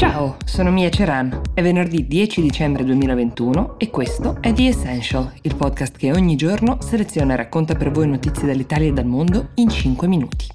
Ciao, sono Mia Ceran. È venerdì 10 dicembre 2021 e questo è The Essential, il podcast che ogni giorno seleziona e racconta per voi notizie dall'Italia e dal mondo in 5 minuti.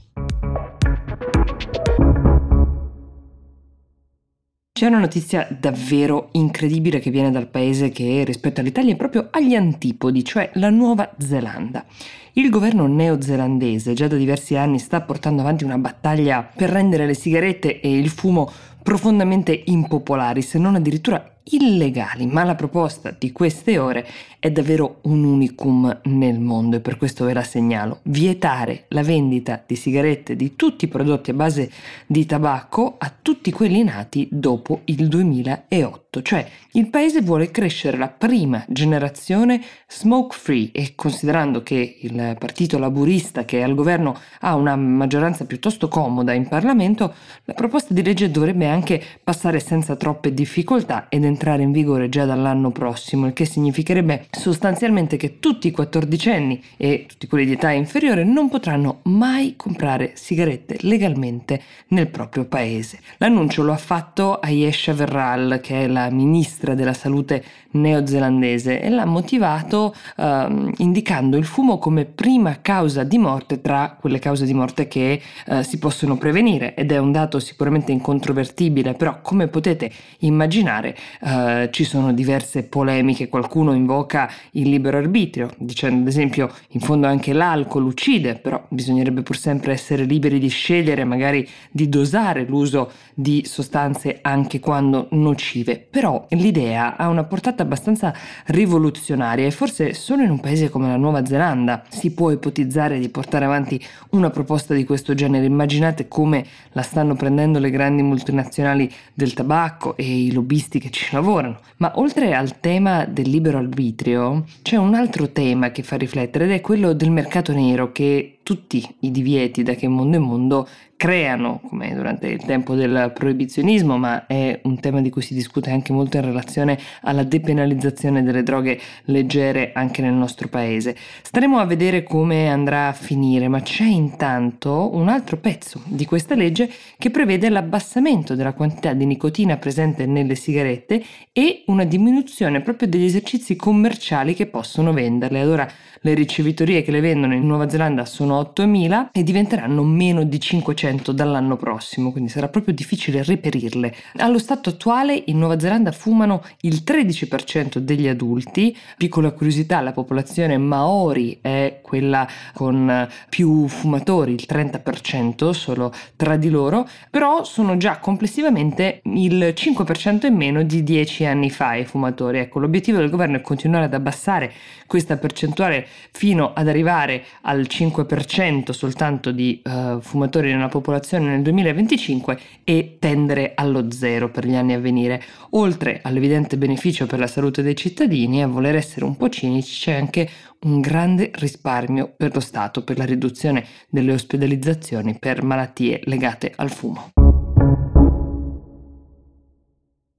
C'è una notizia davvero incredibile che viene dal paese che rispetto all'Italia è proprio agli antipodi, cioè la Nuova Zelanda. Il governo neozelandese già da diversi anni sta portando avanti una battaglia per rendere le sigarette e il fumo profondamente impopolari, se non addirittura illegali, ma la proposta di queste ore è davvero un unicum nel mondo e per questo ve la segnalo. Vietare la vendita di sigarette di tutti i prodotti a base di tabacco a tutti quelli nati dopo il 2008, cioè il paese vuole crescere la prima generazione smoke free e considerando che il partito laburista che è al governo ha una maggioranza piuttosto comoda in Parlamento, la proposta di legge dovrebbe anche passare senza troppe difficoltà ed entrare in vigore già dall'anno prossimo, il che significherebbe sostanzialmente che tutti i quattordicenni e tutti quelli di età inferiore non potranno mai comprare sigarette legalmente nel proprio paese. L'annuncio lo ha fatto Ayesha Verral, che è la ministra della salute neozelandese, e l'ha motivato eh, indicando il fumo come prima causa di morte tra quelle cause di morte che eh, si possono prevenire ed è un dato sicuramente incontrovertibile, però come potete immaginare eh, ci sono diverse polemiche, qualcuno invoca il libero arbitrio, dicendo ad esempio in fondo anche l'alcol uccide, però bisognerebbe pur sempre essere liberi di scegliere, magari di dosare l'uso di sostanze anche quando nocive. Però l'idea ha una portata abbastanza rivoluzionaria e forse solo in un paese come la Nuova Zelanda si può ipotizzare di portare avanti una proposta di questo genere. Immaginate come la stanno prendendo le grandi multinazionali del tabacco e i lobbisti che ci lavorano. Ma oltre al tema del libero arbitrio, c'è un altro tema che fa riflettere ed è quello del mercato nero che tutti i divieti da che mondo è mondo creano, come durante il tempo del proibizionismo, ma è un tema di cui si discute anche molto in relazione alla depenalizzazione delle droghe leggere anche nel nostro paese. Staremo a vedere come andrà a finire, ma c'è intanto un altro pezzo di questa legge che prevede l'abbassamento della quantità di nicotina presente nelle sigarette e una diminuzione proprio degli esercizi commerciali che possono venderle. Allora le ricevitorie che le vendono in Nuova Zelanda sono 8.000 e diventeranno meno di 500 dall'anno prossimo, quindi sarà proprio difficile reperirle. Allo stato attuale in Nuova Zelanda fumano il 13% degli adulti, piccola curiosità, la popolazione maori è quella con più fumatori, il 30% solo tra di loro, però sono già complessivamente il 5% in meno di 10 anni fa i fumatori. Ecco, l'obiettivo del governo è continuare ad abbassare questa percentuale fino ad arrivare al 5% soltanto di uh, fumatori nella popolazione nel 2025 e tendere allo zero per gli anni a venire. Oltre all'evidente beneficio per la salute dei cittadini, a voler essere un po' cinici, c'è anche un grande risparmio per lo Stato per la riduzione delle ospedalizzazioni per malattie legate al fumo.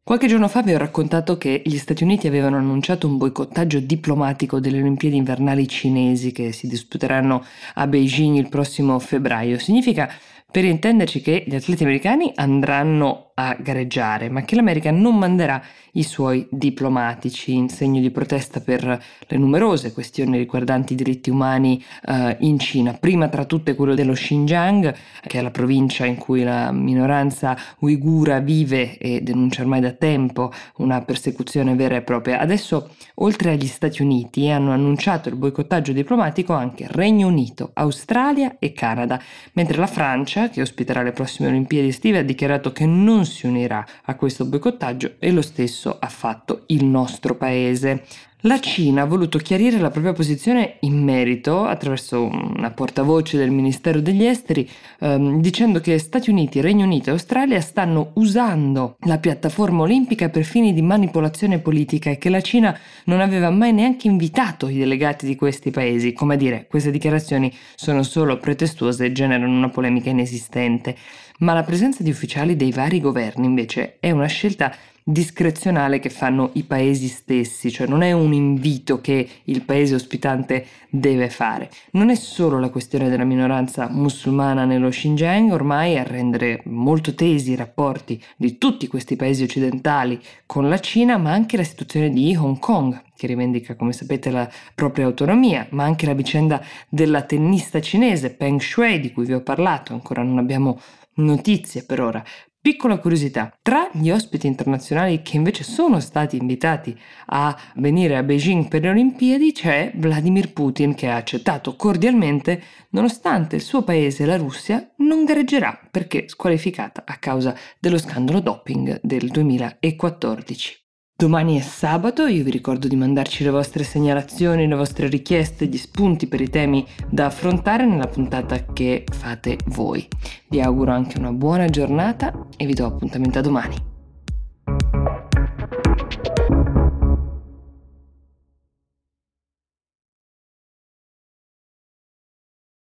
Qualche giorno fa vi ho raccontato che gli Stati Uniti avevano annunciato un boicottaggio diplomatico delle Olimpiadi invernali cinesi che si disputeranno a Beijing il prossimo febbraio. Significa per intenderci che gli atleti americani andranno a gareggiare, ma che l'America non manderà i suoi diplomatici in segno di protesta per le numerose questioni riguardanti i diritti umani eh, in Cina. Prima tra tutte quello dello Xinjiang, che è la provincia in cui la minoranza uigura vive e denuncia ormai da tempo una persecuzione vera e propria. Adesso, oltre agli Stati Uniti, hanno annunciato il boicottaggio diplomatico anche Regno Unito, Australia e Canada, mentre la Francia che ospiterà le prossime Olimpiadi estive, ha dichiarato che non si unirà a questo boicottaggio e lo stesso ha fatto il nostro paese. La Cina ha voluto chiarire la propria posizione in merito attraverso una portavoce del Ministero degli Esteri ehm, dicendo che Stati Uniti, Regno Unito e Australia stanno usando la piattaforma olimpica per fini di manipolazione politica e che la Cina non aveva mai neanche invitato i delegati di questi paesi. Come a dire, queste dichiarazioni sono solo pretestuose e generano una polemica inesistente. Ma la presenza di ufficiali dei vari governi invece è una scelta discrezionale che fanno i paesi stessi, cioè non è un invito che il paese ospitante deve fare. Non è solo la questione della minoranza musulmana nello Xinjiang ormai a rendere molto tesi i rapporti di tutti questi paesi occidentali con la Cina, ma anche la situazione di Hong Kong, che rivendica, come sapete, la propria autonomia, ma anche la vicenda della tennista cinese Peng Shui, di cui vi ho parlato, ancora non abbiamo notizie per ora. Piccola curiosità, tra gli ospiti internazionali che invece sono stati invitati a venire a Beijing per le Olimpiadi c'è Vladimir Putin che ha accettato cordialmente nonostante il suo paese, la Russia, non gareggerà perché squalificata a causa dello scandalo doping del 2014. Domani è sabato, io vi ricordo di mandarci le vostre segnalazioni, le vostre richieste, gli spunti per i temi da affrontare nella puntata che fate voi. Vi auguro anche una buona giornata e vi do appuntamento a domani.